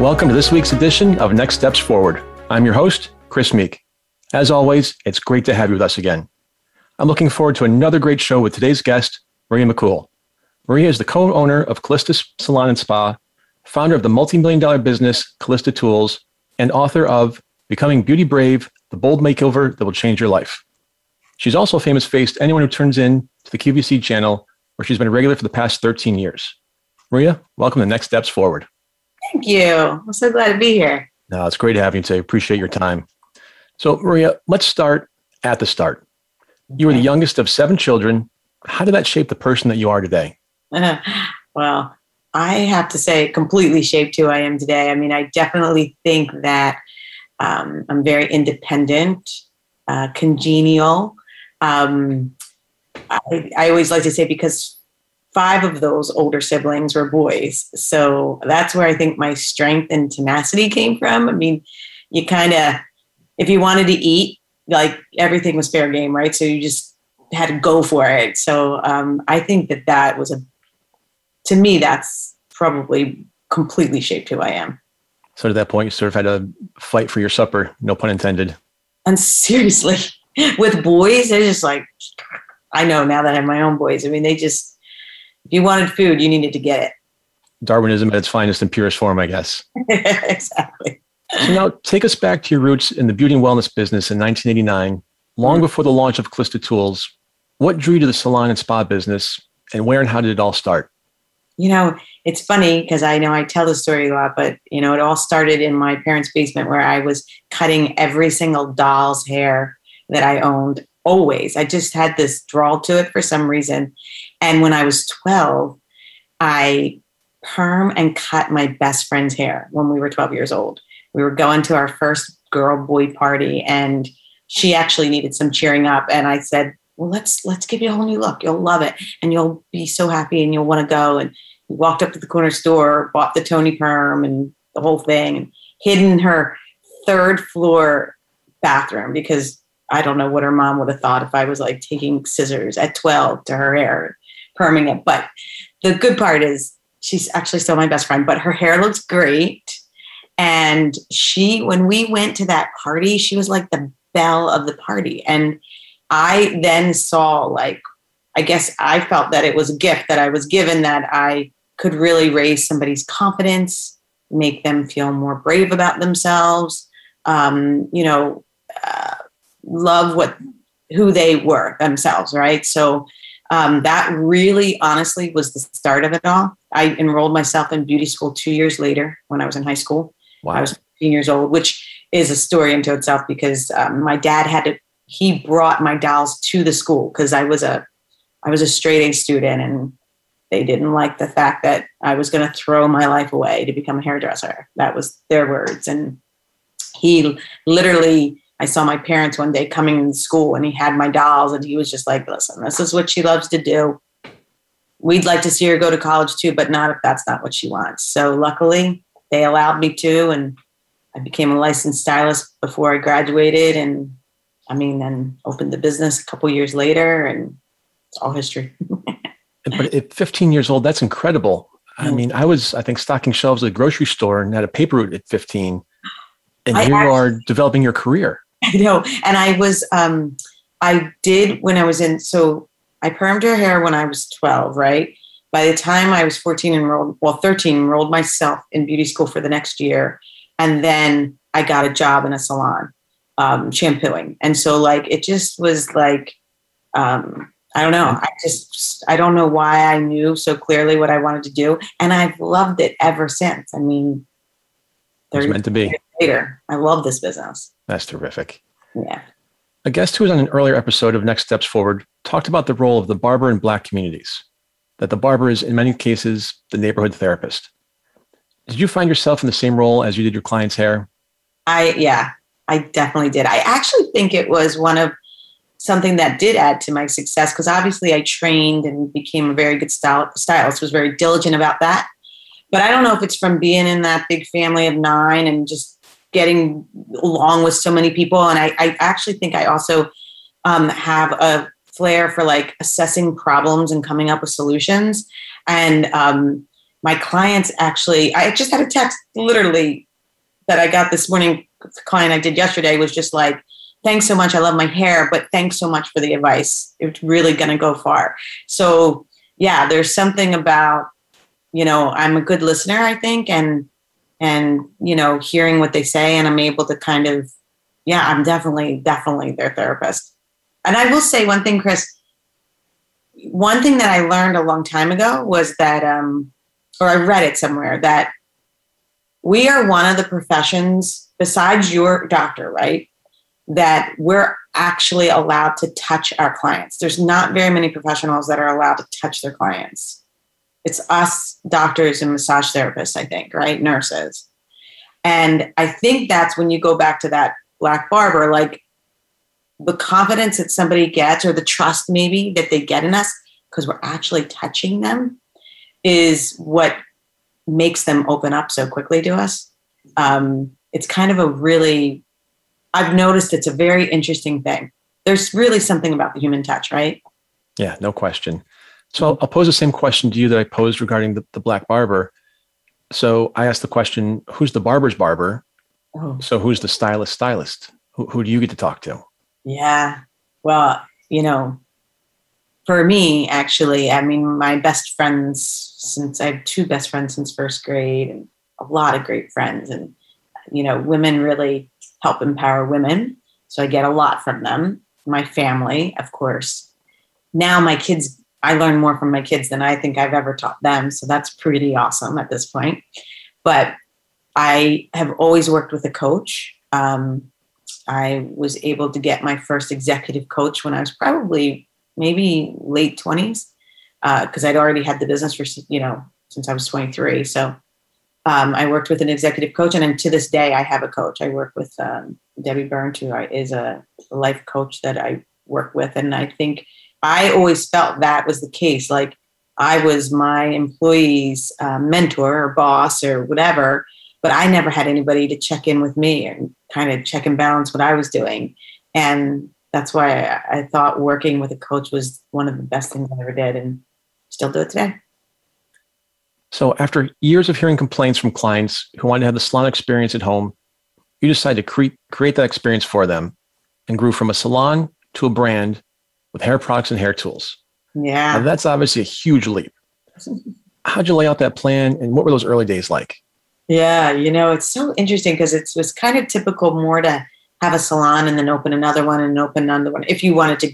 Welcome to this week's edition of Next Steps Forward. I'm your host, Chris Meek. As always, it's great to have you with us again. I'm looking forward to another great show with today's guest, Maria McCool. Maria is the co owner of Calista Salon and Spa, founder of the multi million dollar business Calista Tools, and author of Becoming Beauty Brave The Bold Makeover That Will Change Your Life. She's also a famous face to anyone who turns in to the QVC channel, where she's been a regular for the past 13 years. Maria, welcome to Next Steps Forward. Thank you. I'm so glad to be here. No, it's great to have you today. Appreciate your time. So, Maria, let's start at the start. You were the youngest of seven children. How did that shape the person that you are today? well, I have to say, completely shaped who I am today. I mean, I definitely think that um, I'm very independent, uh, congenial. Um, I, I always like to say because five of those older siblings were boys. So that's where I think my strength and tenacity came from. I mean, you kind of, if you wanted to eat, like everything was fair game, right? So you just had to go for it. So um, I think that that was a, to me, that's probably completely shaped who I am. So at that point, you sort of had to fight for your supper, no pun intended. And seriously, with boys, they're just like, I know now that I have my own boys. I mean, they just, if you wanted food, you needed to get it. Darwinism at its finest and purest form, I guess. exactly. So now take us back to your roots in the beauty and wellness business in 1989, long mm-hmm. before the launch of Calista Tools. What drew you to the salon and spa business and where and how did it all start? You know, it's funny because I know I tell the story a lot, but you know, it all started in my parents' basement where I was cutting every single doll's hair that I owned always. I just had this drawl to it for some reason. And when I was 12, I perm and cut my best friend's hair when we were 12 years old. We were going to our first girl boy party and she actually needed some cheering up and I said, "Well, let's let's give you a whole new look. You'll love it and you'll be so happy and you'll want to go." And we walked up to the corner store, bought the Tony perm and the whole thing and hid in her third floor bathroom because I don't know what her mom would have thought if I was like taking scissors at 12 to her hair perming it. But the good part is she's actually still my best friend, but her hair looks great. And she, when we went to that party, she was like the belle of the party. And I then saw, like, I guess I felt that it was a gift that I was given that I could really raise somebody's confidence, make them feel more brave about themselves, um, you know, uh, love what who they were themselves, right? So um, that really honestly was the start of it all. I enrolled myself in beauty school two years later when I was in high school. Wow. I was 15 years old, which is a story into itself because um, my dad had to, he brought my dolls to the school because I was a, I was a straight A student and they didn't like the fact that I was going to throw my life away to become a hairdresser. That was their words. And he literally I saw my parents one day coming to school and he had my dolls and he was just like, listen, this is what she loves to do. We'd like to see her go to college too, but not if that's not what she wants. So luckily they allowed me to and I became a licensed stylist before I graduated and I mean then opened the business a couple years later and it's all history. but at 15 years old, that's incredible. I mm. mean, I was, I think, stocking shelves at a grocery store and had a paper route at 15. And I here actually, you are developing your career. I know. And I was, um, I did when I was in, so I permed her hair when I was 12, right? By the time I was 14 enrolled, well, 13, enrolled myself in beauty school for the next year. And then I got a job in a salon, um, shampooing. And so, like, it just was like, um, I don't know. I just, I don't know why I knew so clearly what I wanted to do. And I've loved it ever since. I mean, it's meant to be. Later, I love this business. That's terrific. Yeah. A guest who was on an earlier episode of Next Steps Forward talked about the role of the barber in Black communities, that the barber is, in many cases, the neighborhood therapist. Did you find yourself in the same role as you did your client's hair? I, yeah, I definitely did. I actually think it was one of something that did add to my success because obviously I trained and became a very good style, stylist, was very diligent about that. But I don't know if it's from being in that big family of nine and just getting along with so many people. And I, I actually think I also um, have a flair for like assessing problems and coming up with solutions. And um, my clients actually, I just had a text literally that I got this morning. Client I did yesterday was just like, thanks so much. I love my hair, but thanks so much for the advice. It's really going to go far. So, yeah, there's something about, you know, I'm a good listener, I think, and, and, you know, hearing what they say, and I'm able to kind of, yeah, I'm definitely, definitely their therapist. And I will say one thing, Chris. One thing that I learned a long time ago was that, um, or I read it somewhere, that we are one of the professions, besides your doctor, right? That we're actually allowed to touch our clients. There's not very many professionals that are allowed to touch their clients. It's us, doctors, and massage therapists, I think, right? Nurses. And I think that's when you go back to that black barber, like the confidence that somebody gets or the trust maybe that they get in us because we're actually touching them is what makes them open up so quickly to us. Um, it's kind of a really, I've noticed it's a very interesting thing. There's really something about the human touch, right? Yeah, no question. So I'll, I'll pose the same question to you that I posed regarding the, the black barber. So I asked the question, who's the barber's barber? Oh. So who's the stylist stylist? Who, who do you get to talk to? Yeah. Well, you know, for me, actually, I mean, my best friends since I have two best friends since first grade and a lot of great friends. And, you know, women really help empower women. So I get a lot from them. My family, of course. Now my kids, I learn more from my kids than I think I've ever taught them. So that's pretty awesome at this point. But I have always worked with a coach. Um, I was able to get my first executive coach when I was probably maybe late 20s because uh, I'd already had the business for you know since I was 23. So um, I worked with an executive coach, and, to this day, I have a coach. I work with um, Debbie Burns, who is a life coach that I work with, and I think I always felt that was the case. Like I was my employee's uh, mentor or boss or whatever, but I never had anybody to check in with me and kind of check and balance what I was doing. And that's why I, I, thought working with a coach was one of the best things I ever did. And still do it today. So, after years of hearing complaints from clients who wanted to have the salon experience at home, you decided to create, create that experience for them and grew from a salon to a brand with hair products and hair tools. Yeah. Now, that's obviously a huge leap. How'd you lay out that plan and what were those early days like? Yeah, you know, it's so interesting because it was kind of typical more to have a salon and then open another one and open another one if you wanted to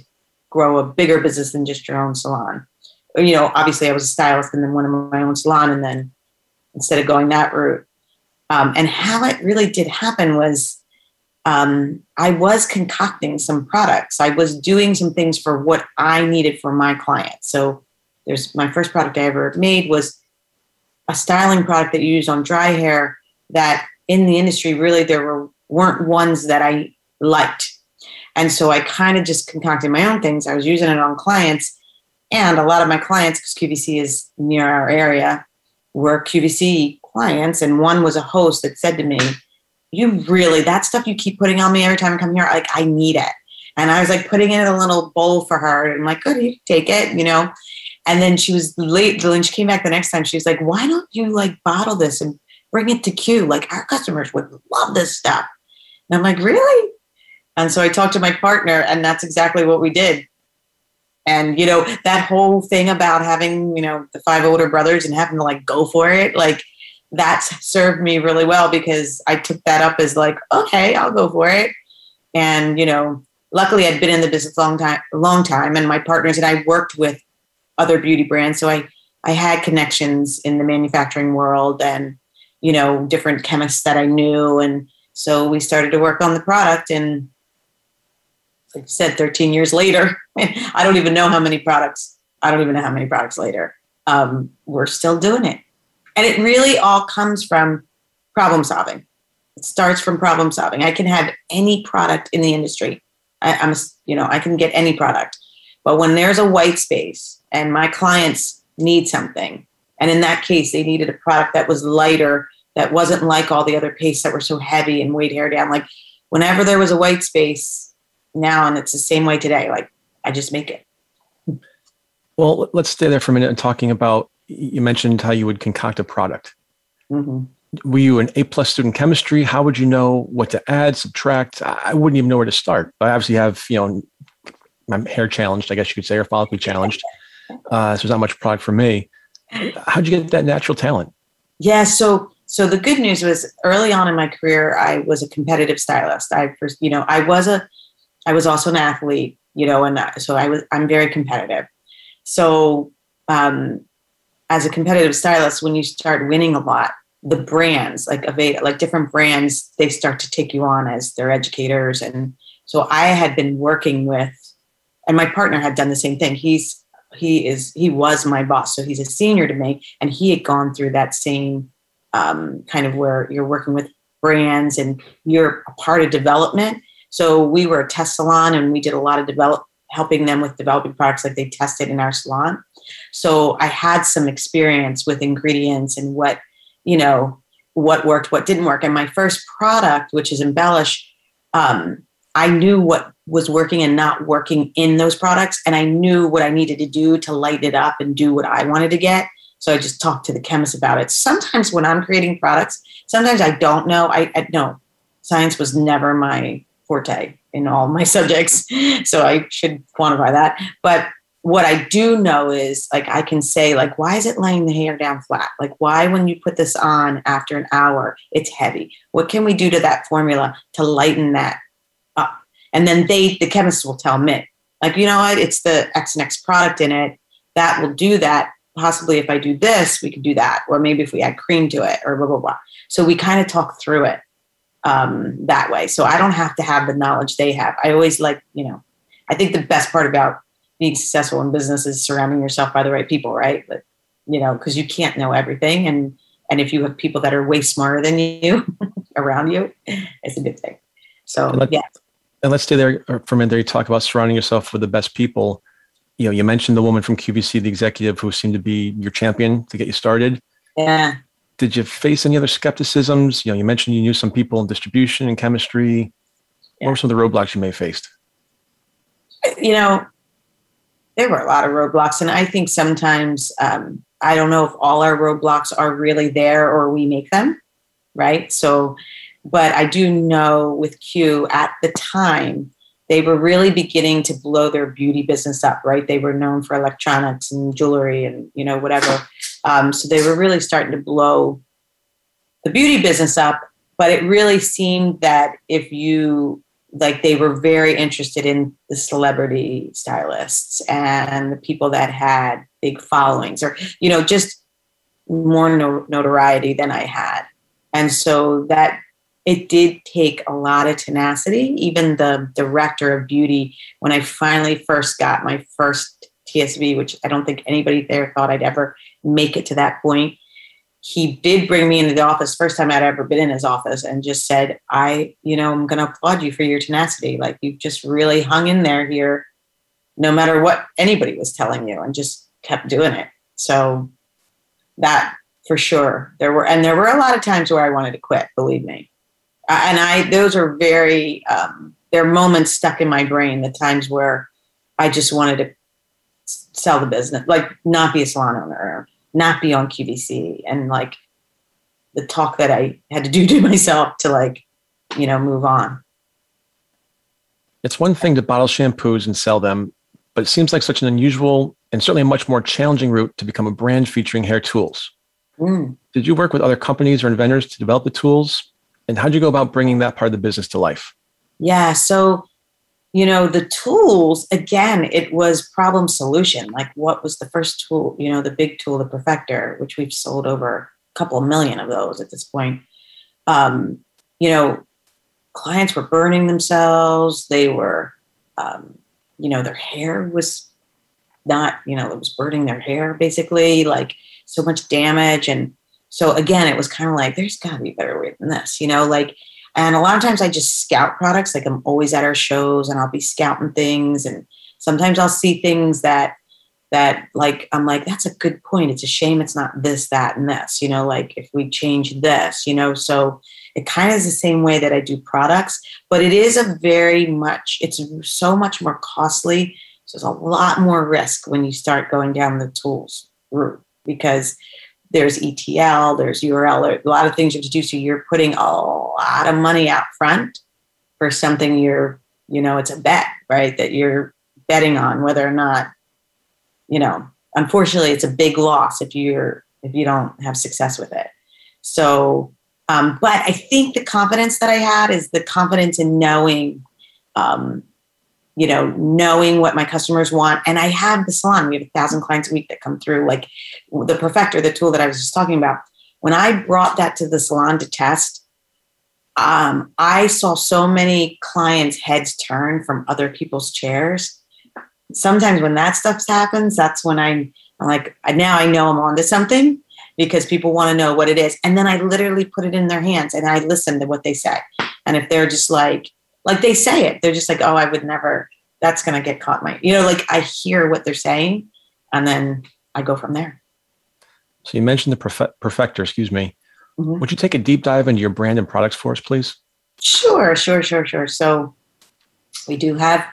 grow a bigger business than just your own salon you know, obviously I was a stylist and then one of my own salon, and then instead of going that route. Um, and how it really did happen was um, I was concocting some products. I was doing some things for what I needed for my clients. So there's my first product I ever made was a styling product that you use on dry hair that in the industry really there were weren't ones that I liked. And so I kind of just concocted my own things. I was using it on clients and a lot of my clients, because QVC is near our area, were QVC clients. And one was a host that said to me, You really, that stuff you keep putting on me every time I come here, like, I need it. And I was like putting it in a little bowl for her. And I'm like, Good, you take it, you know? And then she was late. When she came back the next time, she was like, Why don't you like bottle this and bring it to Q? Like, our customers would love this stuff. And I'm like, Really? And so I talked to my partner, and that's exactly what we did and you know that whole thing about having you know the five older brothers and having to like go for it like that served me really well because i took that up as like okay i'll go for it. And you know luckily i'd been in the business a long time long time and my partners and i worked with other beauty brands. So i i had connections in the manufacturing world and you know different chemists that i knew. And so we started to work on the product and like I said, 13 years later, I don't even know how many products, I don't even know how many products later, um, we're still doing it. And it really all comes from problem solving. It starts from problem solving. I can have any product in the industry. I, I'm, you know, I can get any product. But when there's a white space and my clients need something, and in that case, they needed a product that was lighter, that wasn't like all the other pastes that were so heavy and weighed hair down. Like whenever there was a white space now, and it's the same way today, like I just make it. Well, let's stay there for a minute and talking about you mentioned how you would concoct a product. Mm-hmm. Were you an A plus student chemistry? How would you know what to add, subtract? I wouldn't even know where to start. I obviously have, you know, my hair challenged, I guess you could say, or follically challenged. Uh, so there's not much product for me. How'd you get that natural talent? Yeah. So, so the good news was early on in my career, I was a competitive stylist. I first, you know, I was a, I was also an athlete, you know, and so I was, I'm very competitive. So, um, as a competitive stylist, when you start winning a lot, the brands like Aveda, like different brands, they start to take you on as their educators. And so I had been working with, and my partner had done the same thing. He's he is he was my boss, so he's a senior to me, and he had gone through that same um, kind of where you're working with brands and you're a part of development. So we were a test salon, and we did a lot of develop helping them with developing products like they tested in our salon. So I had some experience with ingredients and what, you know, what worked, what didn't work. And my first product, which is Embellish, um, I knew what was working and not working in those products. And I knew what I needed to do to light it up and do what I wanted to get. So I just talked to the chemist about it. Sometimes when I'm creating products, sometimes I don't know. I, I no, science was never my forte in all my subjects. So I should quantify that. But what I do know is like I can say like why is it laying the hair down flat? Like why when you put this on after an hour it's heavy? What can we do to that formula to lighten that up? And then they the chemists will tell me like you know what it's the X and X product in it that will do that. Possibly if I do this we can do that, or maybe if we add cream to it, or blah blah blah. So we kind of talk through it um, that way. So I don't have to have the knowledge they have. I always like you know I think the best part about being successful in business is surrounding yourself by the right people, right? But you know, because you can't know everything, and and if you have people that are way smarter than you around you, it's a good thing. So and yeah. And let's stay there uh, for a minute. There, you talk about surrounding yourself with the best people. You know, you mentioned the woman from QVC, the executive who seemed to be your champion to get you started. Yeah. Did you face any other skepticisms? You know, you mentioned you knew some people in distribution and chemistry. Yeah. What were some of the roadblocks you may have faced? You know, there were a lot of roadblocks. And I think sometimes, um, I don't know if all our roadblocks are really there or we make them, right? So, but I do know with Q at the time, they were really beginning to blow their beauty business up, right? They were known for electronics and jewelry and, you know, whatever. Um, so they were really starting to blow the beauty business up. But it really seemed that if you like they were very interested in the celebrity stylists and the people that had big followings or you know just more no- notoriety than i had. And so that it did take a lot of tenacity. Even the director of beauty when i finally first got my first tsv which i don't think anybody there thought i'd ever make it to that point he did bring me into the office first time I'd ever been in his office and just said, I, you know, I'm going to applaud you for your tenacity. Like you've just really hung in there here, no matter what anybody was telling you and just kept doing it. So that for sure there were, and there were a lot of times where I wanted to quit, believe me. And I, those are very, um, there are moments stuck in my brain, the times where I just wanted to sell the business, like not be a salon owner not be on QVC and like the talk that I had to do to myself to like, you know, move on. It's one thing to bottle shampoos and sell them, but it seems like such an unusual and certainly a much more challenging route to become a brand featuring hair tools. Mm. Did you work with other companies or inventors to develop the tools? And how did you go about bringing that part of the business to life? Yeah. So you know the tools again it was problem solution. Like what was the first tool you know the big tool the perfector which we've sold over a couple million of those at this point. Um, you know clients were burning themselves. They were um, you know their hair was not you know it was burning their hair basically like so much damage. And So again, it was kind of like, there's got to be a better way than this, you know, like, and a lot of times I just scout products. Like I'm always at our shows and I'll be scouting things. And sometimes I'll see things that, that like, I'm like, that's a good point. It's a shame it's not this, that, and this, you know, like if we change this, you know, so it kind of is the same way that I do products, but it is a very much, it's so much more costly. So there's a lot more risk when you start going down the tools route because there's ETL, there's URL, a lot of things you have to do. So you're putting a lot of money out front for something you're, you know, it's a bet, right? That you're betting on whether or not, you know, unfortunately it's a big loss if you're if you don't have success with it. So um, but I think the confidence that I had is the confidence in knowing um, you know, knowing what my customers want. And I have the salon. We have a thousand clients a week that come through. Like the Perfector, the tool that I was just talking about. When I brought that to the salon to test, um, I saw so many clients' heads turn from other people's chairs. Sometimes when that stuff happens, that's when I'm, I'm like, now I know I'm onto something because people want to know what it is. And then I literally put it in their hands and I listen to what they say. And if they're just like, like they say it. They're just like, oh, I would never, that's going to get caught my, you know, like I hear what they're saying and then I go from there. So you mentioned the perfector, excuse me. Mm-hmm. Would you take a deep dive into your brand and products for us, please? Sure, sure, sure, sure. So we do have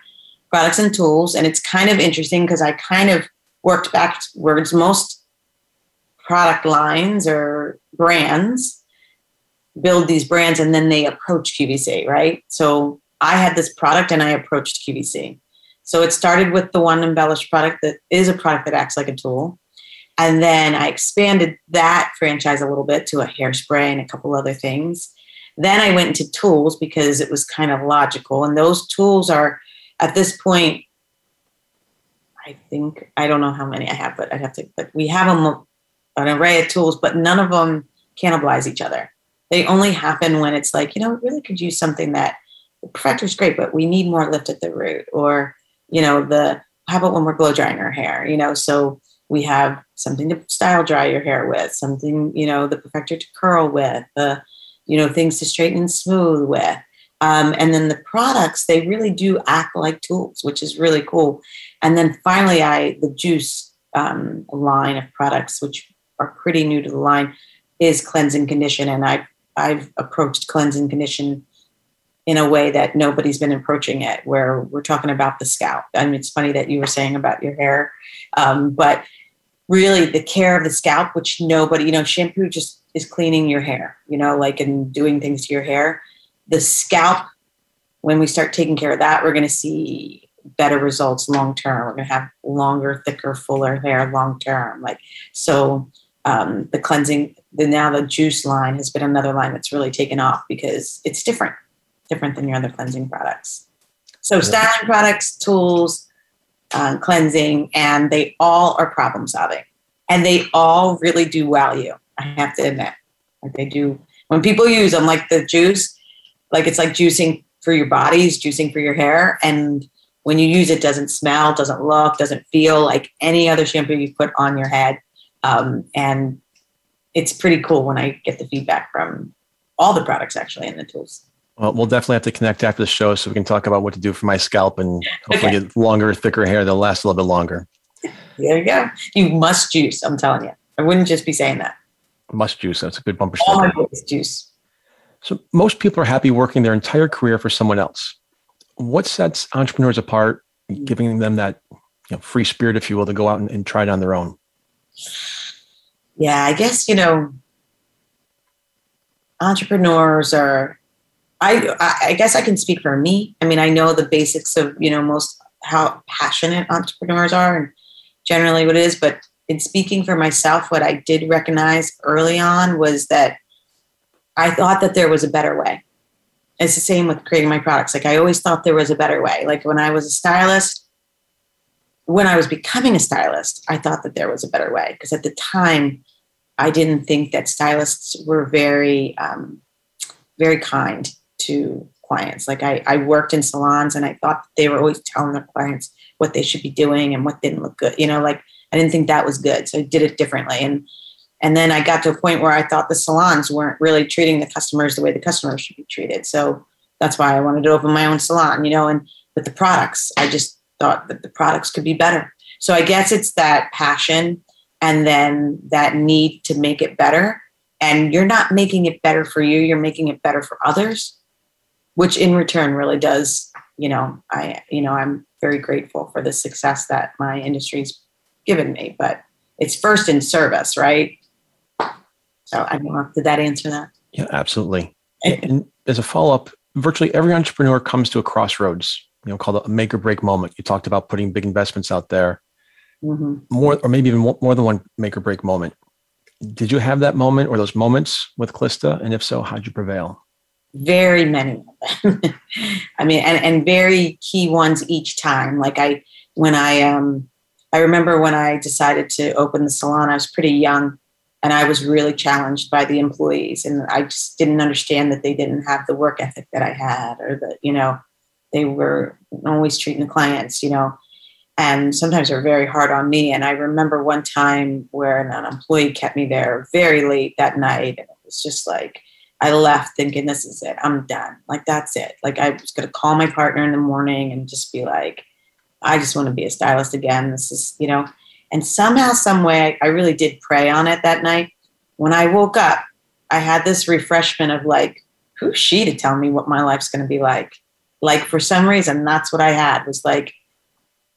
products and tools, and it's kind of interesting because I kind of worked backwards. Most product lines or brands build these brands and then they approach QVC, right? So I had this product and I approached QVC. So it started with the one embellished product that is a product that acts like a tool. And then I expanded that franchise a little bit to a hairspray and a couple other things. Then I went into tools because it was kind of logical. And those tools are at this point, I think, I don't know how many I have, but I'd have to, but we have them, an array of tools, but none of them cannibalize each other. They only happen when it's like, you know, really could use something that perfector is great, but we need more lift at the root. Or, you know, the how about when we're blow drying our hair? You know, so we have something to style dry your hair with, something, you know, the perfector to curl with, the, you know, things to straighten and smooth with. Um, and then the products, they really do act like tools, which is really cool. And then finally, I the juice um, line of products, which are pretty new to the line, is cleanse and condition. And I've I've approached cleanse and condition in a way that nobody's been approaching it, where we're talking about the scalp. I mean, it's funny that you were saying about your hair, um, but really the care of the scalp, which nobody, you know, shampoo just is cleaning your hair, you know, like and doing things to your hair. The scalp, when we start taking care of that, we're going to see better results long term. We're going to have longer, thicker, fuller hair long term. Like so, um, the cleansing, the now the juice line has been another line that's really taken off because it's different different than your other cleansing products. So styling products, tools, uh, cleansing, and they all are problem solving, and they all really do wow you. I have to admit, like they do. When people use them, like the juice, like it's like juicing for your bodies, juicing for your hair, and when you use it, doesn't smell, doesn't look, doesn't feel like any other shampoo you put on your head, um, and it's pretty cool when I get the feedback from all the products actually and the tools. Well, we'll definitely have to connect after the show so we can talk about what to do for my scalp and hopefully okay. get longer, thicker hair that'll last a little bit longer. There you go. You must juice. I'm telling you. I wouldn't just be saying that. Must juice. That's a good bumper sticker. All juice. So most people are happy working their entire career for someone else. What sets entrepreneurs apart, giving them that you know, free spirit, if you will, to go out and, and try it on their own? Yeah, I guess you know, entrepreneurs are I, I guess I can speak for me. I mean, I know the basics of, you know, most how passionate entrepreneurs are and generally what it is. But in speaking for myself, what I did recognize early on was that I thought that there was a better way. It's the same with creating my products. Like I always thought there was a better way. Like when I was a stylist, when I was becoming a stylist, I thought that there was a better way because at the time, I didn't think that stylists were very, um, very kind to clients. Like I, I worked in salons and I thought they were always telling their clients what they should be doing and what didn't look good. You know, like I didn't think that was good. So I did it differently. And And then I got to a point where I thought the salons weren't really treating the customers the way the customers should be treated. So that's why I wanted to open my own salon, you know, and with the products, I just thought that the products could be better. So I guess it's that passion and then that need to make it better. And you're not making it better for you, you're making it better for others, which in return really does, you know, I, you know, I'm very grateful for the success that my industry's given me, but it's first in service, right? So I don't know, did that answer that? Yeah, absolutely. and as a follow up, virtually every entrepreneur comes to a crossroads, you know, called a make or break moment. You talked about putting big investments out there, mm-hmm. more or maybe even more than one make or break moment. Did you have that moment or those moments with Calista? And if so, how'd you prevail? Very many. Of them. I mean, and, and very key ones each time. Like I, when I, um, I remember when I decided to open the salon, I was pretty young and I was really challenged by the employees, and I just didn't understand that they didn't have the work ethic that I had, or that you know they were always treating the clients, you know, and sometimes they're very hard on me. And I remember one time where an employee kept me there very late that night, and it was just like I left thinking, "This is it. I'm done. Like that's it. Like I was going to call my partner in the morning and just be like." I just want to be a stylist again. This is, you know, and somehow, some way, I really did pray on it that night. When I woke up, I had this refreshment of like, who's she to tell me what my life's going to be like? Like for some reason, that's what I had was like,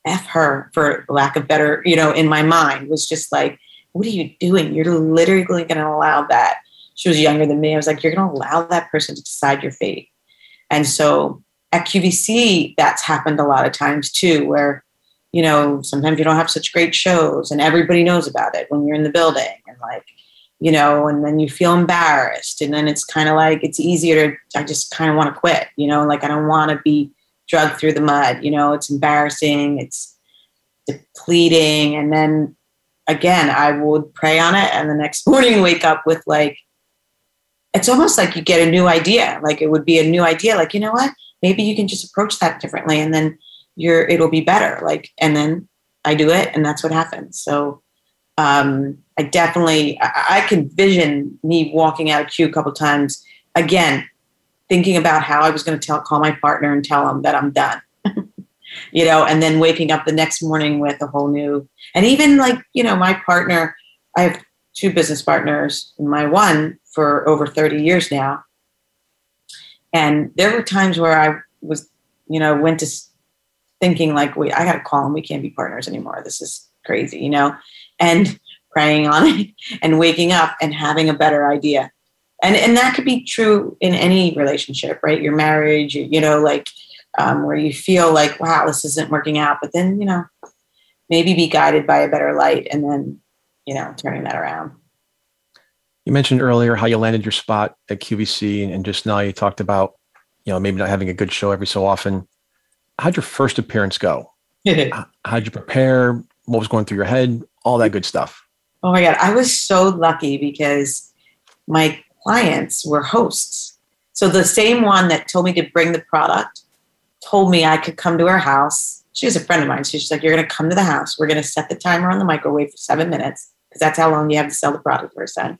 F her for lack of better, you know, in my mind was just like, what are you doing? You're literally going to allow that. She was younger than me. I was like, you're going to allow that person to decide your fate. And so at QVC, that's happened a lot of times too, where you know, sometimes you don't have such great shows and everybody knows about it when you're in the building and like, you know, and then you feel embarrassed. And then it's kind of like, it's easier to, I just kind of want to quit, you know, like I don't want to be drugged through the mud, you know, it's embarrassing, it's depleting. And then again, I would pray on it and the next morning wake up with like, it's almost like you get a new idea. Like it would be a new idea. Like, you know what? Maybe you can just approach that differently. And then you're it'll be better like and then i do it and that's what happens so um, i definitely I, I can vision me walking out of queue a couple times again thinking about how i was going to tell call my partner and tell him that i'm done you know and then waking up the next morning with a whole new and even like you know my partner i have two business partners my one for over 30 years now and there were times where i was you know went to thinking like, wait, I got to call him. We can't be partners anymore. This is crazy, you know, and praying on it and waking up and having a better idea. And, and that could be true in any relationship, right? Your marriage, you know, like um, where you feel like, wow, this isn't working out, but then, you know, maybe be guided by a better light and then, you know, turning that around. You mentioned earlier how you landed your spot at QVC, and just now you talked about, you know, maybe not having a good show every so often how'd your first appearance go? how'd you prepare? What was going through your head? All that good stuff. Oh my God. I was so lucky because my clients were hosts. So the same one that told me to bring the product told me I could come to her house. She was a friend of mine. She's like, You're going to come to the house. We're going to set the timer on the microwave for seven minutes because that's how long you have to sell the product for, son,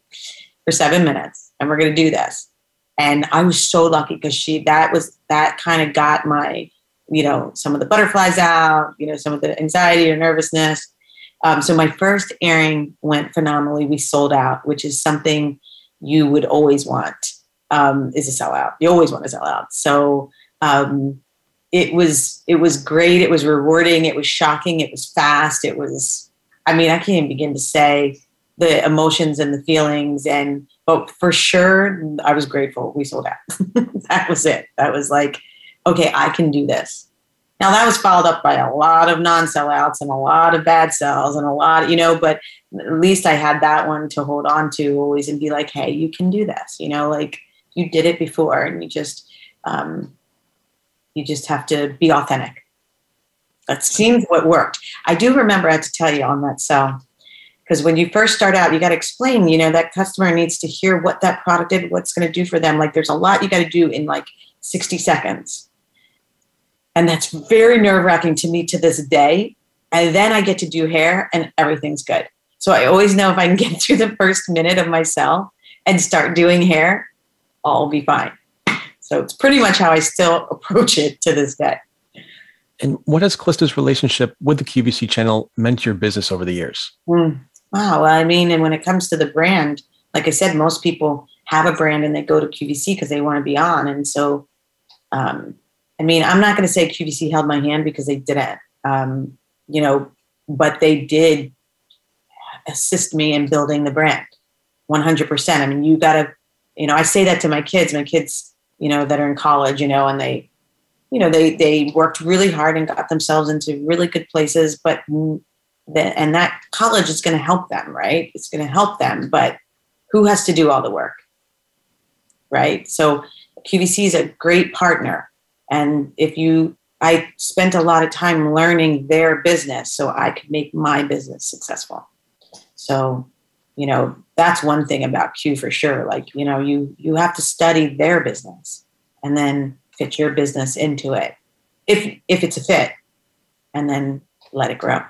for seven minutes. And we're going to do this. And I was so lucky because she, that was, that kind of got my you know, some of the butterflies out, you know, some of the anxiety or nervousness. Um, so my first airing went phenomenally. We sold out, which is something you would always want um, is a sellout. You always want to sell out. So um, it was it was great. It was rewarding. It was shocking. It was fast. It was. I mean, I can't even begin to say the emotions and the feelings. And but for sure, I was grateful. We sold out. that was it. That was like okay, I can do this. Now that was followed up by a lot of non-sellouts and a lot of bad sells and a lot, you know, but at least I had that one to hold on to always and be like, hey, you can do this, you know, like you did it before and you just um, you just have to be authentic. That seems what worked. I do remember I had to tell you on that sell because when you first start out, you got to explain, you know, that customer needs to hear what that product did, what's going to do for them. Like there's a lot you got to do in like 60 seconds and that's very nerve wracking to me to this day. And then I get to do hair and everything's good. So I always know if I can get through the first minute of my myself and start doing hair, all will be fine. So it's pretty much how I still approach it to this day. And what has Calista's relationship with the QVC channel meant to your business over the years? Mm, wow. I mean, and when it comes to the brand, like I said, most people have a brand and they go to QVC because they want to be on. And so, um, I mean, I'm not going to say QVC held my hand because they didn't, um, you know, but they did assist me in building the brand 100%. I mean, you got to, you know, I say that to my kids, my kids, you know, that are in college, you know, and they, you know, they, they worked really hard and got themselves into really good places, but the, and that college is going to help them, right? It's going to help them, but who has to do all the work? Right. So QVC is a great partner. And if you, I spent a lot of time learning their business so I could make my business successful. So, you know, that's one thing about Q for sure. Like, you know, you you have to study their business and then fit your business into it. If if it's a fit and then let it grow.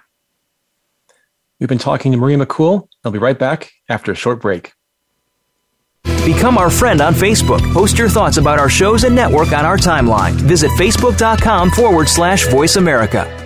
We've been talking to Maria McCool. I'll be right back after a short break. Become our friend on Facebook. Post your thoughts about our shows and network on our timeline. Visit facebook.com forward slash voice America.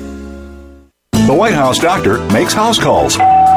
The White House doctor makes house calls.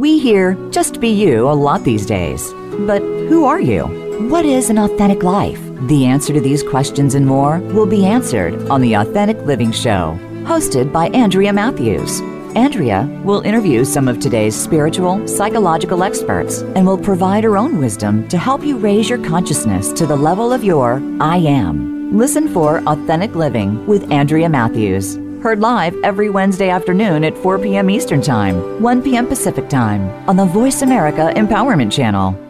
We hear just be you a lot these days. But who are you? What is an authentic life? The answer to these questions and more will be answered on The Authentic Living Show, hosted by Andrea Matthews. Andrea will interview some of today's spiritual, psychological experts and will provide her own wisdom to help you raise your consciousness to the level of your I am. Listen for Authentic Living with Andrea Matthews. Heard live every Wednesday afternoon at 4 p.m. Eastern Time, 1 p.m. Pacific Time on the Voice America Empowerment Channel.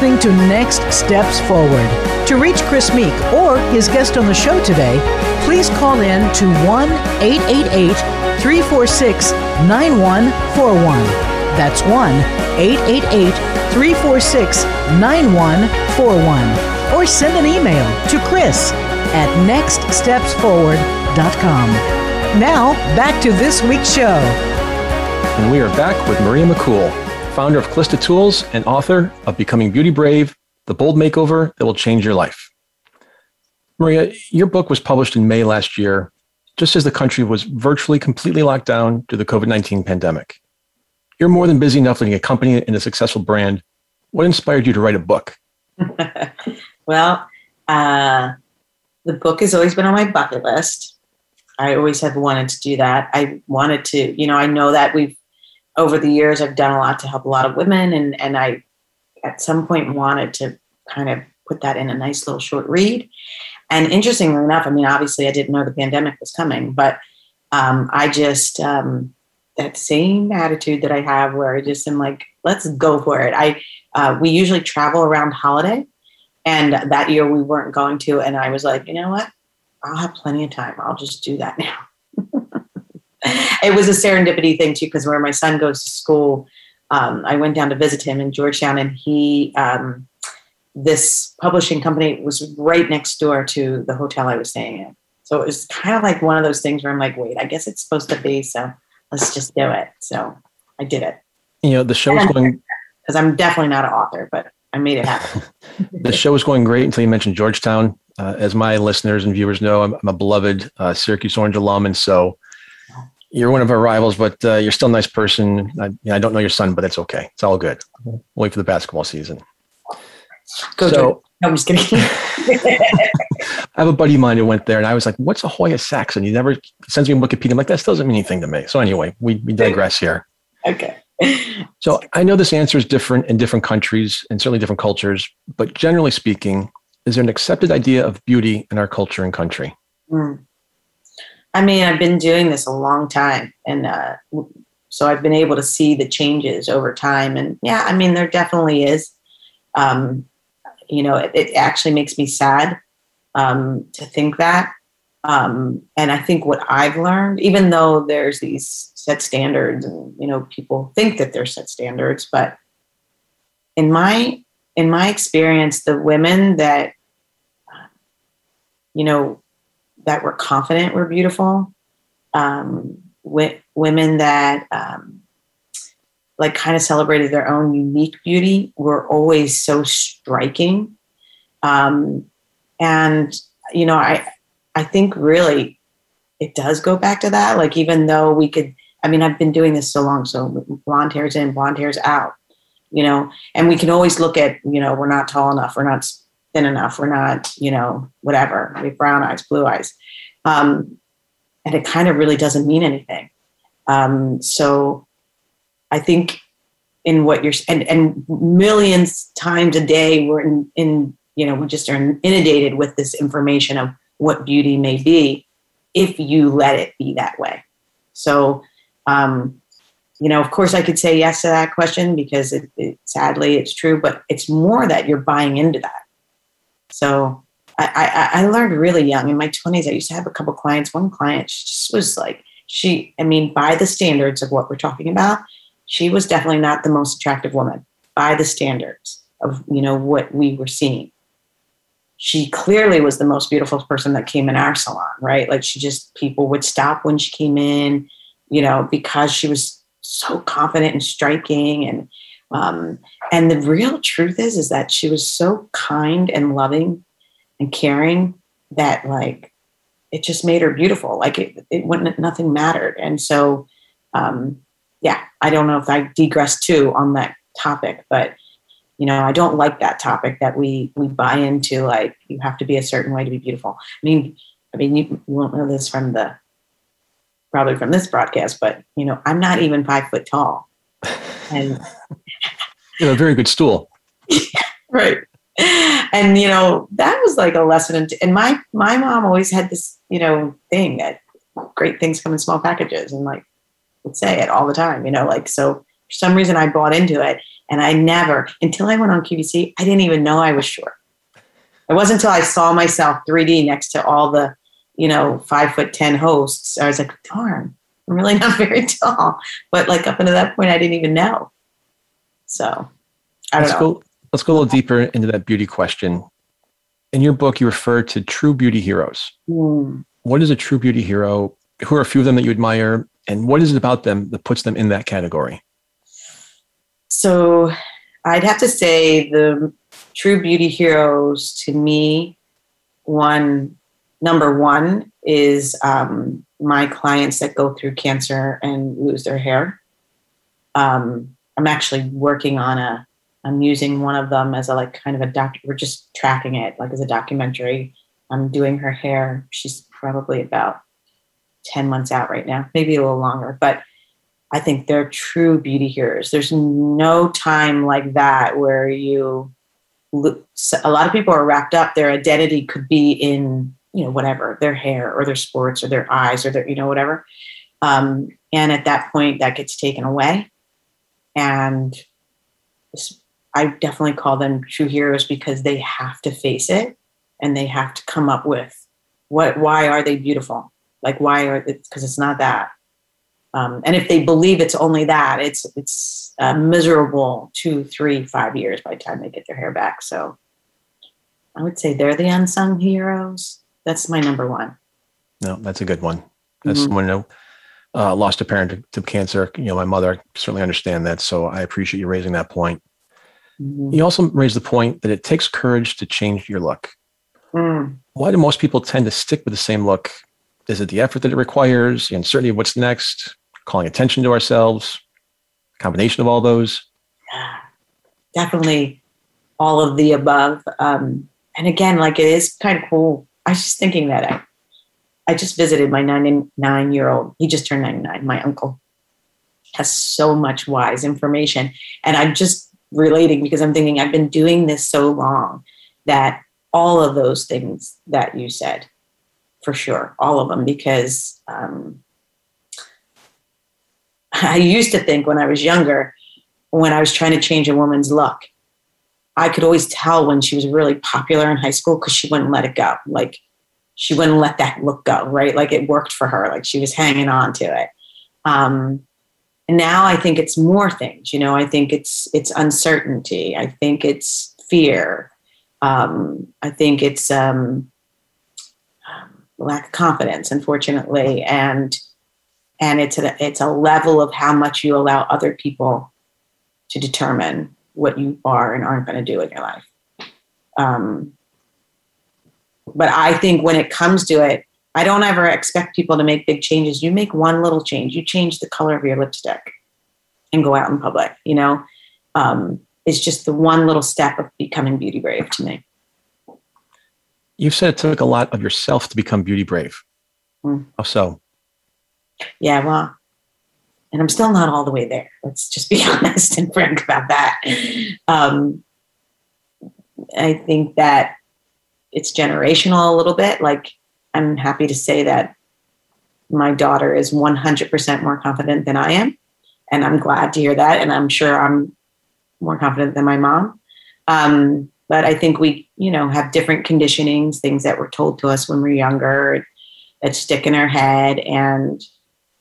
Listening to Next Steps Forward. To reach Chris Meek or his guest on the show today, please call in to 1 888 346 9141. That's 1 888 346 9141. Or send an email to Chris at nextstepsforward.com. Now, back to this week's show. And we are back with Maria McCool founder of Calista Tools and author of Becoming Beauty Brave, The Bold Makeover That Will Change Your Life. Maria, your book was published in May last year, just as the country was virtually completely locked down due to the COVID 19 pandemic. You're more than busy enough leading a company and a successful brand. What inspired you to write a book? well, uh, the book has always been on my bucket list. I always have wanted to do that. I wanted to, you know, I know that we've over the years I've done a lot to help a lot of women, and and I at some point wanted to kind of put that in a nice little short read. And interestingly enough, I mean, obviously I didn't know the pandemic was coming, but um, I just um, that same attitude that I have, where I just am like, let's go for it. I uh, we usually travel around holiday, and that year we weren't going to, and I was like, you know what, I'll have plenty of time. I'll just do that now. it was a serendipity thing too, because where my son goes to school, um, I went down to visit him in Georgetown, and he um, this publishing company was right next door to the hotel I was staying in. So it was kind of like one of those things where I'm like, wait, I guess it's supposed to be, so let's just do it. So I did it. You know, the show is going because I'm definitely not an author, but I made it happen. the show was going great until you mentioned Georgetown. Uh, as my listeners and viewers know, I'm, I'm a beloved uh, Syracuse Orange alum, and so you're one of our rivals, but uh, you're still a nice person. I, you know, I, don't know your son, but it's okay. It's all good. We'll wait for the basketball season. Go so, no, I'm just kidding. I have a buddy of mine who went there, and I was like, "What's a Hoya Saxa?" He never sends me a Wikipedia. I'm like, "That doesn't mean anything to me." So anyway, we, we digress here. Okay. So I know this answer is different in different countries and certainly different cultures, but generally speaking, is there an accepted idea of beauty in our culture and country? Mm. I mean, I've been doing this a long time, and uh, so I've been able to see the changes over time. And yeah, I mean, there definitely is. Um, you know, it, it, actually makes me sad um, to think that. Um, and I think what I've learned, even though there's these set standards, and you know, people think that they're set standards, but in my in my experience, the women that you know that were confident were beautiful. Um, w- women that um, like kind of celebrated their own unique beauty were always so striking. Um, and you know, I I think really it does go back to that. Like even though we could, I mean, I've been doing this so long, so blonde hair's in, blonde hair's out. You know, and we can always look at, you know, we're not tall enough, we're not thin enough. We're not, you know, whatever. We have brown eyes, blue eyes. Um, and it kind of really doesn't mean anything. Um, so I think in what you're, and, and millions times a day, we're in, in, you know, we just are inundated with this information of what beauty may be if you let it be that way. So, um, you know, of course, I could say yes to that question because it, it, sadly it's true, but it's more that you're buying into that. So I, I, I learned really young in my 20s. I used to have a couple clients. One client she just was like, she, I mean, by the standards of what we're talking about, she was definitely not the most attractive woman by the standards of, you know, what we were seeing. She clearly was the most beautiful person that came in our salon, right? Like she just, people would stop when she came in, you know, because she was so confident and striking and um, and the real truth is, is that she was so kind and loving and caring that like it just made her beautiful. Like it, it wouldn't, nothing mattered. And so, um, yeah, I don't know if I digress too on that topic, but you know, I don't like that topic that we we buy into. Like you have to be a certain way to be beautiful. I mean, I mean, you, you won't know this from the probably from this broadcast, but you know, I'm not even five foot tall, and you know, a very good stool. right. And you know, that was like a lesson. And my my mom always had this, you know, thing that great things come in small packages, and like would say it all the time. You know, like so for some reason I bought into it, and I never until I went on QVC, I didn't even know I was short. It wasn't until I saw myself 3D next to all the, you know, five foot ten hosts. I was like, darn, I'm really not very tall. But like up until that point, I didn't even know. So I don't let's know. Go, let's go a little deeper into that beauty question. In your book, you refer to true beauty heroes. Mm. What is a true beauty hero? Who are a few of them that you admire? And what is it about them that puts them in that category? So I'd have to say the true beauty heroes to me, one, number one is um, my clients that go through cancer and lose their hair. Um, I'm actually working on a. I'm using one of them as a like kind of a doc. We're just tracking it like as a documentary. I'm doing her hair. She's probably about 10 months out right now, maybe a little longer, but I think they're true beauty heroes. There's no time like that where you, a lot of people are wrapped up. Their identity could be in, you know, whatever, their hair or their sports or their eyes or their, you know, whatever. Um, and at that point, that gets taken away. And I definitely call them true heroes because they have to face it and they have to come up with what, why are they beautiful? Like, why are they, because it's not that um, and if they believe it's only that, it's it's a miserable two, three, five years by the time they get their hair back. So I would say they're the unsung heroes. That's my number one. No, that's a good one. That's mm-hmm. who uh, lost a parent to, to, cancer. You know, my mother I certainly understand that. So I appreciate you raising that point. Mm-hmm. You also raised the point that it takes courage to change your look. Mm. Why do most people tend to stick with the same look? Is it the effort that it requires, the uncertainty of what's next, calling attention to ourselves, combination of all those? Definitely all of the above. Um, and again, like it is kind of cool. I was just thinking that I, I just visited my 99 year old. He just turned 99. My uncle has so much wise information. And I'm just relating because I'm thinking I've been doing this so long that all of those things that you said, for sure, all of them, because um, I used to think when I was younger, when I was trying to change a woman's look, I could always tell when she was really popular in high school because she wouldn't let it go. Like she wouldn't let that look go, right? Like it worked for her. Like she was hanging on to it. Um, and now I think it's more things. You know, I think it's it's uncertainty. I think it's fear. Um, I think it's um, lack of confidence, unfortunately, and and it's a, it's a level of how much you allow other people to determine what you are and aren't going to do in your life. Um, but I think when it comes to it, I don't ever expect people to make big changes. You make one little change. You change the color of your lipstick and go out in public. You know, um, it's just the one little step of becoming beauty brave to me. You've said it took a lot of yourself to become beauty brave. Mm. How so? Yeah, well, and I'm still not all the way there. Let's just be honest and frank about that. Um, I think that it's generational a little bit. Like, I'm happy to say that my daughter is 100% more confident than I am. And I'm glad to hear that. And I'm sure I'm more confident than my mom. Um, but I think we, you know, have different conditionings, things that were told to us when we are younger that stick in our head. And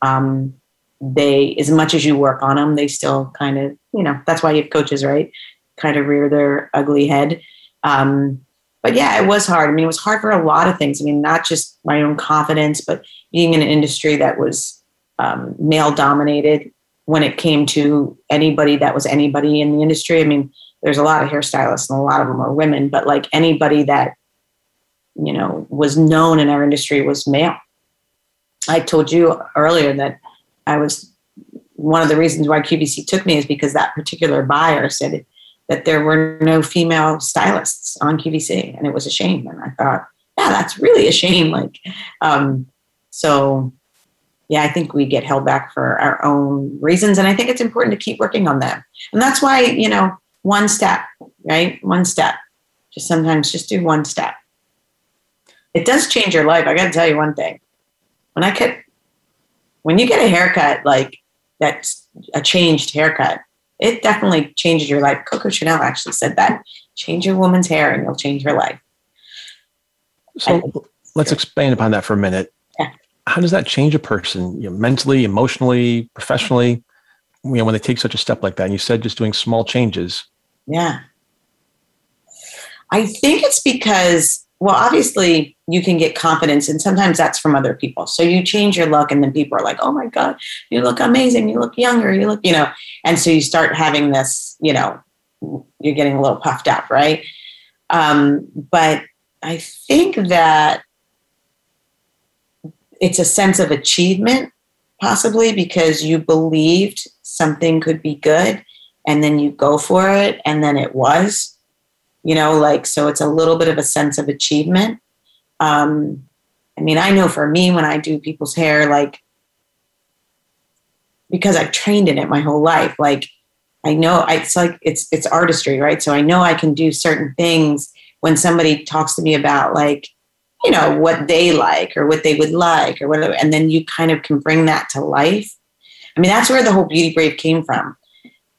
um, they, as much as you work on them, they still kind of, you know, that's why you have coaches, right? Kind of rear their ugly head. Um, but yeah, it was hard. I mean, it was hard for a lot of things. I mean, not just my own confidence, but being in an industry that was um, male dominated when it came to anybody that was anybody in the industry. I mean, there's a lot of hairstylists and a lot of them are women, but like anybody that, you know, was known in our industry was male. I told you earlier that I was one of the reasons why QVC took me is because that particular buyer said that there were no female stylists on QVC, and it was a shame. And I thought, yeah, that's really a shame. Like, um, so yeah, I think we get held back for our own reasons, and I think it's important to keep working on them. And that's why you know, one step, right? One step. Just sometimes just do one step. It does change your life. I got to tell you one thing when I cut, when you get a haircut like that's a changed haircut, it definitely changes your life. Coco Chanel actually said that. Change your woman's hair and you'll change your life. So let's expand upon that for a minute. Yeah. How does that change a person you know, mentally, emotionally, professionally? You know, when they take such a step like that, and you said just doing small changes. Yeah. I think it's because well, obviously you can get confidence and sometimes that's from other people. So you change your look and then people are like, oh my God, you look amazing. You look younger. You look, you know, and so you start having this, you know, you're getting a little puffed up, right? Um, but I think that it's a sense of achievement, possibly because you believed something could be good and then you go for it and then it was you know like so it's a little bit of a sense of achievement um, I mean, I know for me when I do people's hair, like because I've trained in it my whole life, like I know I, it's like it's it's artistry, right? So I know I can do certain things when somebody talks to me about like you know what they like or what they would like or whatever, and then you kind of can bring that to life. I mean, that's where the whole beauty brave came from.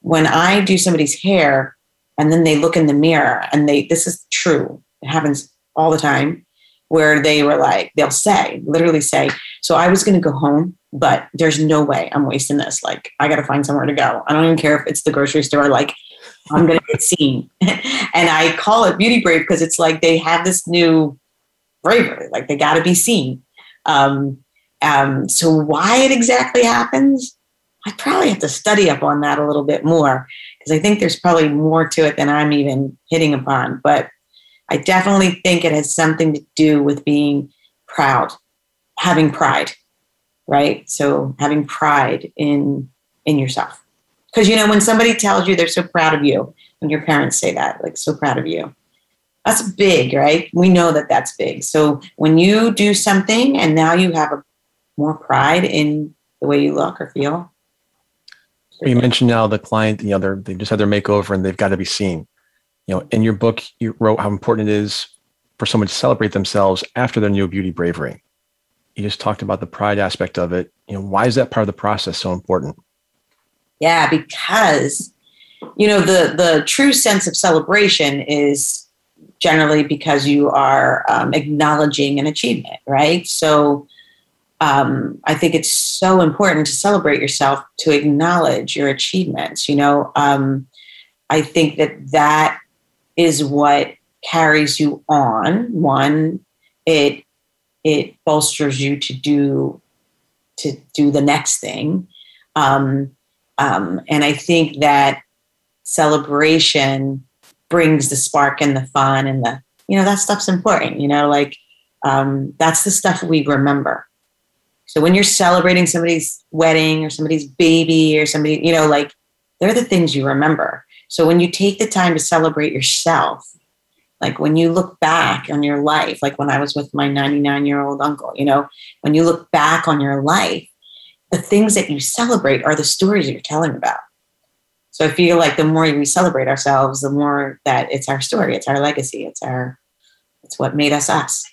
When I do somebody's hair, and then they look in the mirror, and they this is true. It happens all the time where they were like, they'll say, literally say, so I was going to go home, but there's no way I'm wasting this. Like, I got to find somewhere to go. I don't even care if it's the grocery store. Like, I'm going to get seen. and I call it beauty brave because it's like they have this new bravery, like they got to be seen. Um, um, so why it exactly happens, I probably have to study up on that a little bit more because I think there's probably more to it than I'm even hitting upon. But I definitely think it has something to do with being proud, having pride, right? So having pride in in yourself. Because you know, when somebody tells you they're so proud of you, when your parents say that, like so proud of you, that's big, right? We know that that's big. So when you do something and now you have a more pride in the way you look or feel. You mentioned now the client, you know, they're, they just had their makeover and they've got to be seen you know, in your book, you wrote how important it is for someone to celebrate themselves after their new beauty bravery. You just talked about the pride aspect of it. You know, why is that part of the process so important? Yeah, because you know the the true sense of celebration is generally because you are um, acknowledging an achievement, right? So um, I think it's so important to celebrate yourself, to acknowledge your achievements. You know, um, I think that that is what carries you on. One, it it bolsters you to do to do the next thing, um, um, and I think that celebration brings the spark and the fun and the you know that stuff's important. You know, like um, that's the stuff we remember. So when you're celebrating somebody's wedding or somebody's baby or somebody, you know, like they're the things you remember. So when you take the time to celebrate yourself, like when you look back on your life, like when I was with my 99 year old uncle, you know, when you look back on your life, the things that you celebrate are the stories you're telling about. So I feel like the more we celebrate ourselves, the more that it's our story, it's our legacy, it's our, it's what made us us.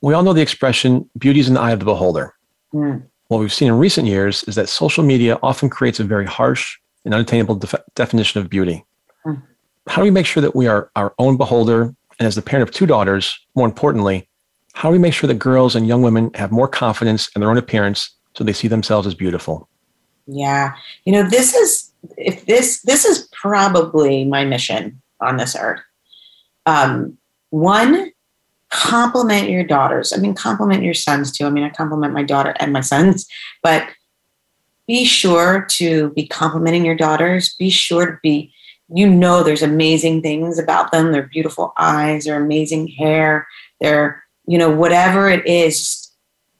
We all know the expression beauty is in the eye of the beholder. Mm. What we've seen in recent years is that social media often creates a very harsh an unattainable def- definition of beauty. Mm. How do we make sure that we are our own beholder? And as the parent of two daughters, more importantly, how do we make sure that girls and young women have more confidence in their own appearance so they see themselves as beautiful? Yeah. You know, this is if this this is probably my mission on this earth. Um, one, compliment your daughters. I mean, compliment your sons too. I mean, I compliment my daughter and my sons, but be sure to be complimenting your daughters. Be sure to be, you know, there's amazing things about them. Their beautiful eyes, their amazing hair, their, you know, whatever it is,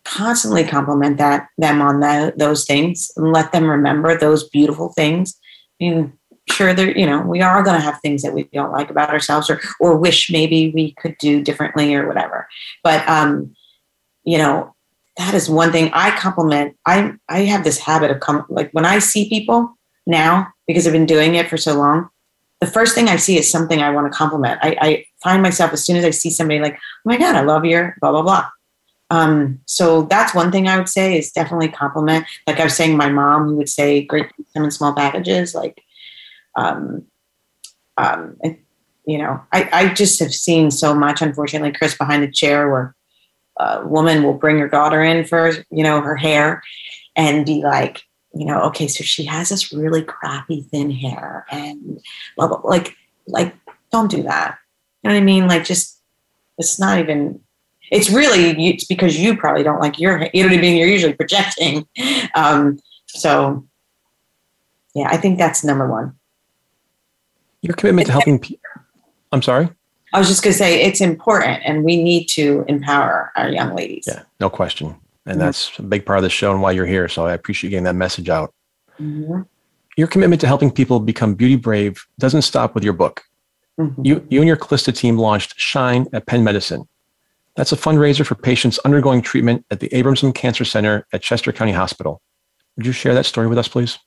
constantly compliment that them on that, those things and let them remember those beautiful things. I mean, sure, there, you know, we are going to have things that we don't like about ourselves or, or wish maybe we could do differently or whatever. But, um, you know, that is one thing I compliment. I I have this habit of com- like when I see people now because I've been doing it for so long. The first thing I see is something I want to compliment. I, I find myself as soon as I see somebody like, oh my god, I love your blah blah blah. Um, so that's one thing I would say is definitely compliment. Like I was saying, my mom would say great come in small packages. Like, um, um, and, you know, I, I just have seen so much, unfortunately, Chris behind the chair where a woman will bring her daughter in for you know her hair and be like you know okay so she has this really crappy thin hair and blah blah like like don't do that. You know what i mean? Like just it's not even it's really it's because you probably don't like your you know what i mean? You're usually projecting. Um so yeah i think that's number one. Your commitment to helping people i'm sorry I was just going to say it's important and we need to empower our young ladies. Yeah, no question. And mm-hmm. that's a big part of the show and why you're here. So I appreciate getting that message out. Mm-hmm. Your commitment to helping people become beauty brave doesn't stop with your book. Mm-hmm. You, you and your Calista team launched Shine at Penn Medicine. That's a fundraiser for patients undergoing treatment at the Abramson Cancer Center at Chester County Hospital. Would you share that story with us, please?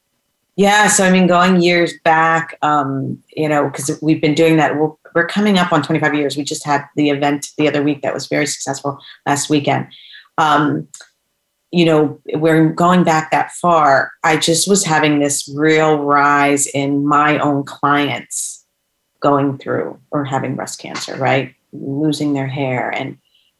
Yeah, so I mean, going years back, um, you know, because we've been doing that. We're, we're coming up on 25 years. We just had the event the other week that was very successful last weekend. Um, you know, we're going back that far. I just was having this real rise in my own clients going through or having breast cancer, right? Losing their hair, and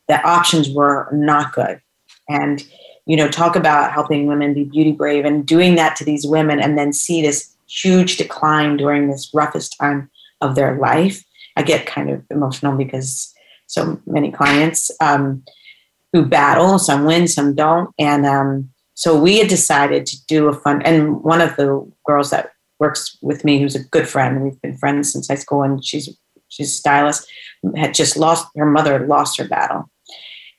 the options were not good. And you know, talk about helping women be beauty brave and doing that to these women and then see this huge decline during this roughest time of their life. I get kind of emotional because so many clients um, who battle, some win, some don't. And um, so we had decided to do a fun, and one of the girls that works with me, who's a good friend, we've been friends since high school, and she's she's a stylist, had just lost her mother, lost her battle.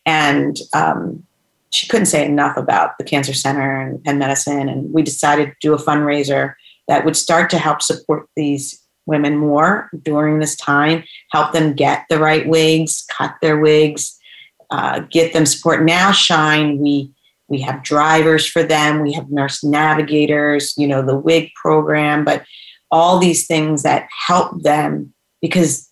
And um, she couldn't say enough about the cancer center and Penn Medicine. And we decided to do a fundraiser that would start to help support these women more during this time, help them get the right wigs, cut their wigs, uh, get them support. Now, Shine, we we have drivers for them, we have nurse navigators, you know, the wig program, but all these things that help them because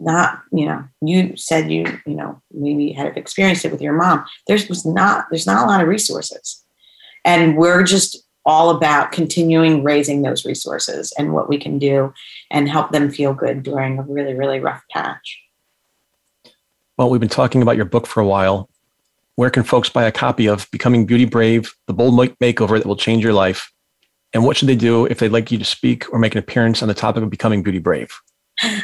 not you know you said you you know maybe had experienced it with your mom there's was not there's not a lot of resources and we're just all about continuing raising those resources and what we can do and help them feel good during a really really rough patch well we've been talking about your book for a while where can folks buy a copy of becoming beauty brave the bold makeover that will change your life and what should they do if they'd like you to speak or make an appearance on the topic of becoming beauty brave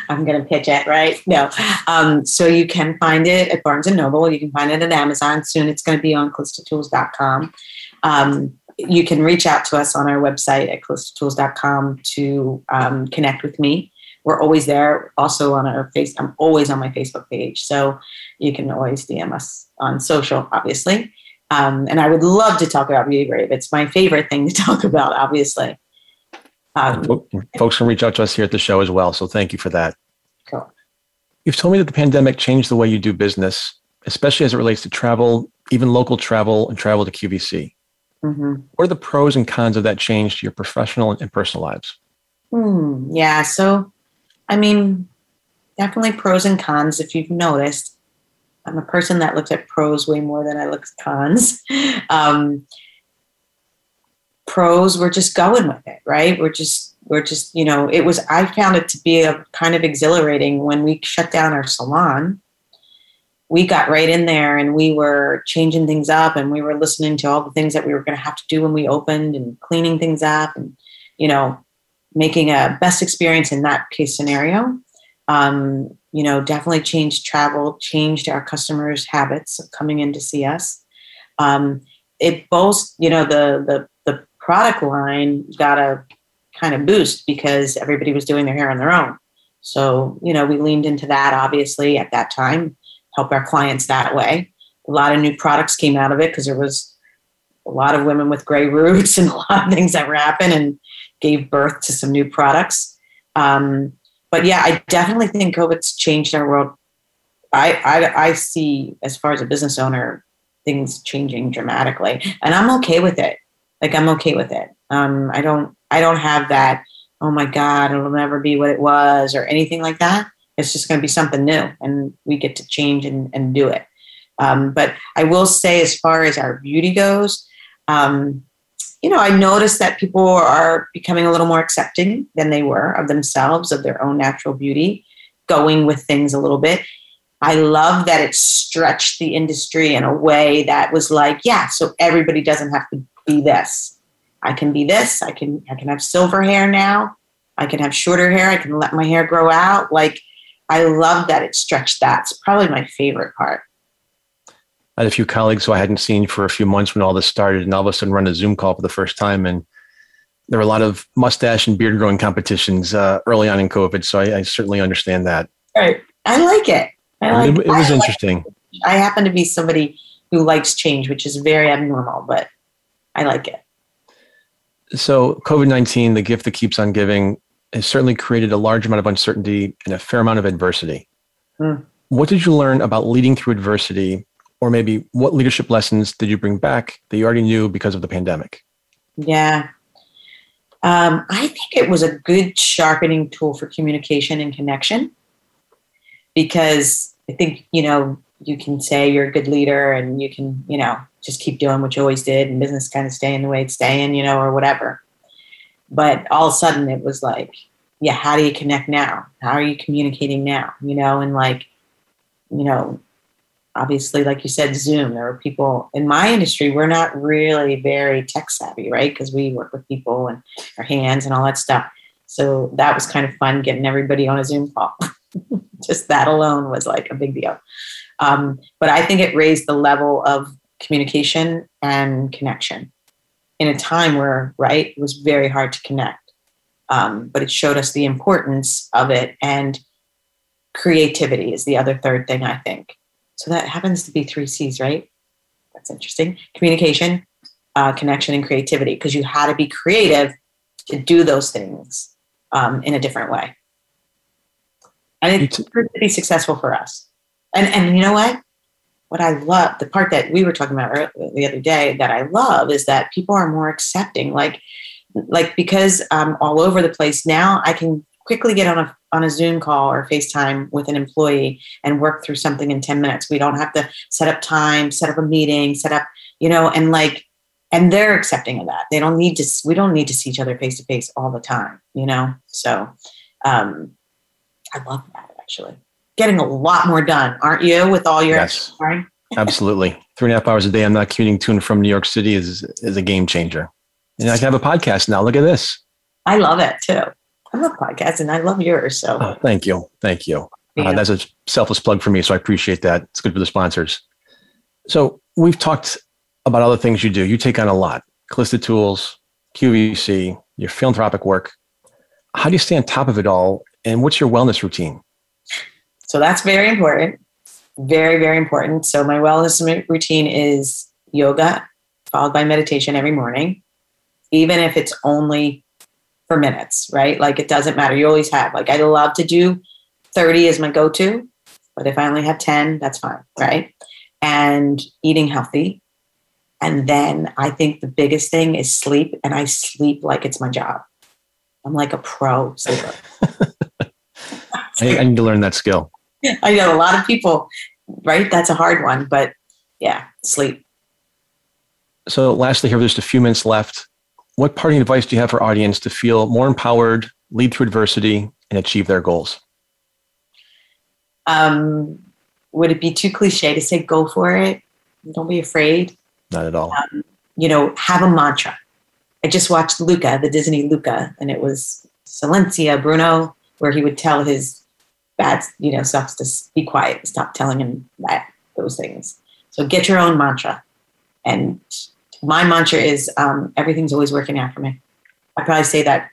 I'm going to pitch it, right? No. Um, so you can find it at Barnes and Noble. You can find it at Amazon. Soon it's going to be on calistatools.com. Um, you can reach out to us on our website at calistatools.com to um, connect with me. We're always there. Also on our face, I'm always on my Facebook page. So you can always DM us on social, obviously. Um, and I would love to talk about Beauty Brave. It's my favorite thing to talk about, obviously. Um, folks can reach out to us here at the show as well. So thank you for that. Cool. You've told me that the pandemic changed the way you do business, especially as it relates to travel, even local travel and travel to QVC. Mm-hmm. What are the pros and cons of that change to your professional and personal lives? Hmm. Yeah. So, I mean, definitely pros and cons. If you've noticed, I'm a person that looks at pros way more than I look at cons. Um, pros we're just going with it right we're just we're just you know it was i found it to be a kind of exhilarating when we shut down our salon we got right in there and we were changing things up and we were listening to all the things that we were going to have to do when we opened and cleaning things up and you know making a best experience in that case scenario. Um, you know definitely changed travel changed our customers habits of coming in to see us. Um, it both you know the the product line got a kind of boost because everybody was doing their hair on their own. So, you know, we leaned into that obviously at that time, help our clients that way. A lot of new products came out of it because there was a lot of women with gray roots and a lot of things that were happening and gave birth to some new products. Um, but yeah, I definitely think COVID's changed our world. I, I, I see, as far as a business owner, things changing dramatically, and I'm okay with it like i'm okay with it um, i don't i don't have that oh my god it'll never be what it was or anything like that it's just going to be something new and we get to change and, and do it um, but i will say as far as our beauty goes um, you know i noticed that people are becoming a little more accepting than they were of themselves of their own natural beauty going with things a little bit I love that it stretched the industry in a way that was like, yeah, so everybody doesn't have to be this. I can be this. I can I can have silver hair now. I can have shorter hair. I can let my hair grow out. Like I love that it stretched that. It's probably my favorite part. I had a few colleagues who I hadn't seen for a few months when all this started, and all of a sudden run a Zoom call for the first time. And there were a lot of mustache and beard growing competitions uh, early on in COVID. So I, I, certainly understand that. Right. I like it. I like, it, it was I interesting. Like I happen to be somebody who likes change, which is very abnormal, but I like it. So, COVID 19, the gift that keeps on giving, has certainly created a large amount of uncertainty and a fair amount of adversity. Mm. what did you learn about leading through adversity? Or maybe what leadership lessons did you bring back that you already knew because of the pandemic? Yeah. Um, I think it was a good sharpening tool for communication and connection because I think, you know, you can say you're a good leader and you can, you know, just keep doing what you always did and business kind of staying the way it's staying, you know, or whatever. But all of a sudden it was like, yeah, how do you connect now? How are you communicating now? You know, and like, you know, obviously, like you said, Zoom, there were people in my industry, we're not really very tech savvy, right? Because we work with people and our hands and all that stuff. So that was kind of fun getting everybody on a Zoom call. Just that alone was like a big deal. Um, but I think it raised the level of communication and connection in a time where, right, it was very hard to connect. Um, but it showed us the importance of it. And creativity is the other third thing, I think. So that happens to be three C's, right? That's interesting. Communication, uh, connection, and creativity, because you had to be creative to do those things um, in a different way. And it proved to be successful for us. And and you know what? What I love, the part that we were talking about the other day that I love is that people are more accepting. Like, like because I'm all over the place now, I can quickly get on a on a Zoom call or FaceTime with an employee and work through something in 10 minutes. We don't have to set up time, set up a meeting, set up, you know, and like and they're accepting of that. They don't need to we don't need to see each other face to face all the time, you know? So um I love that actually getting a lot more done, aren't you, with all your yes, absolutely. Three and a half hours a day. I'm not commuting to and from New York City is is a game changer. And I can have a podcast now. Look at this. I love it too. I love podcasts and I love yours. So oh, thank you. Thank you. Uh, yeah. Uh, that's a selfless plug for me. So I appreciate that. It's good for the sponsors. So we've talked about other things you do. You take on a lot. Calista Tools, QVC, your philanthropic work. How do you stay on top of it all? And what's your wellness routine? So that's very important. Very, very important. So my wellness routine is yoga followed by meditation every morning, even if it's only for minutes, right? Like it doesn't matter. You always have. Like I love to do 30 as my go to, but if I only have 10, that's fine, right? And eating healthy. And then I think the biggest thing is sleep, and I sleep like it's my job. I'm like a pro sleeper. I, I need to learn that skill. I know a lot of people, right? That's a hard one, but yeah, sleep. So, lastly, here, there's just a few minutes left. What parting advice do you have for audience to feel more empowered, lead through adversity, and achieve their goals? Um, would it be too cliche to say go for it? Don't be afraid. Not at all. Um, you know, have a mantra. I just watched Luca, the Disney Luca, and it was Silencio Bruno, where he would tell his bad, you know, sucks to be quiet. Stop telling him that those things. So get your own mantra. And my mantra is um, everything's always working out for me. I probably say that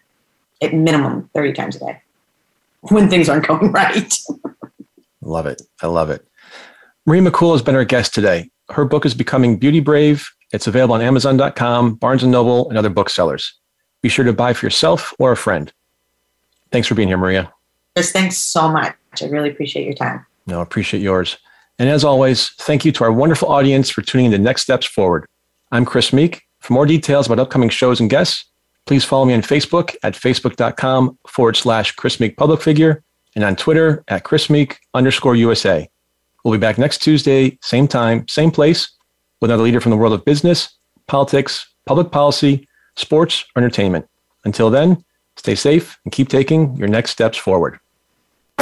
at minimum 30 times a day when things aren't going right. love it. I love it. Marie McCool has been our guest today. Her book is Becoming Beauty Brave. It's available on Amazon.com, Barnes & Noble, and other booksellers. Be sure to buy for yourself or a friend. Thanks for being here, Maria. Chris, thanks so much. I really appreciate your time. No, appreciate yours. And as always, thank you to our wonderful audience for tuning in to Next Steps Forward. I'm Chris Meek. For more details about upcoming shows and guests, please follow me on Facebook at facebook.com forward slash Chris Meek public figure and on Twitter at Chris Meek underscore USA. We'll be back next Tuesday, same time, same place, with another leader from the world of business, politics, public policy, sports, or entertainment. Until then, stay safe and keep taking your next steps forward.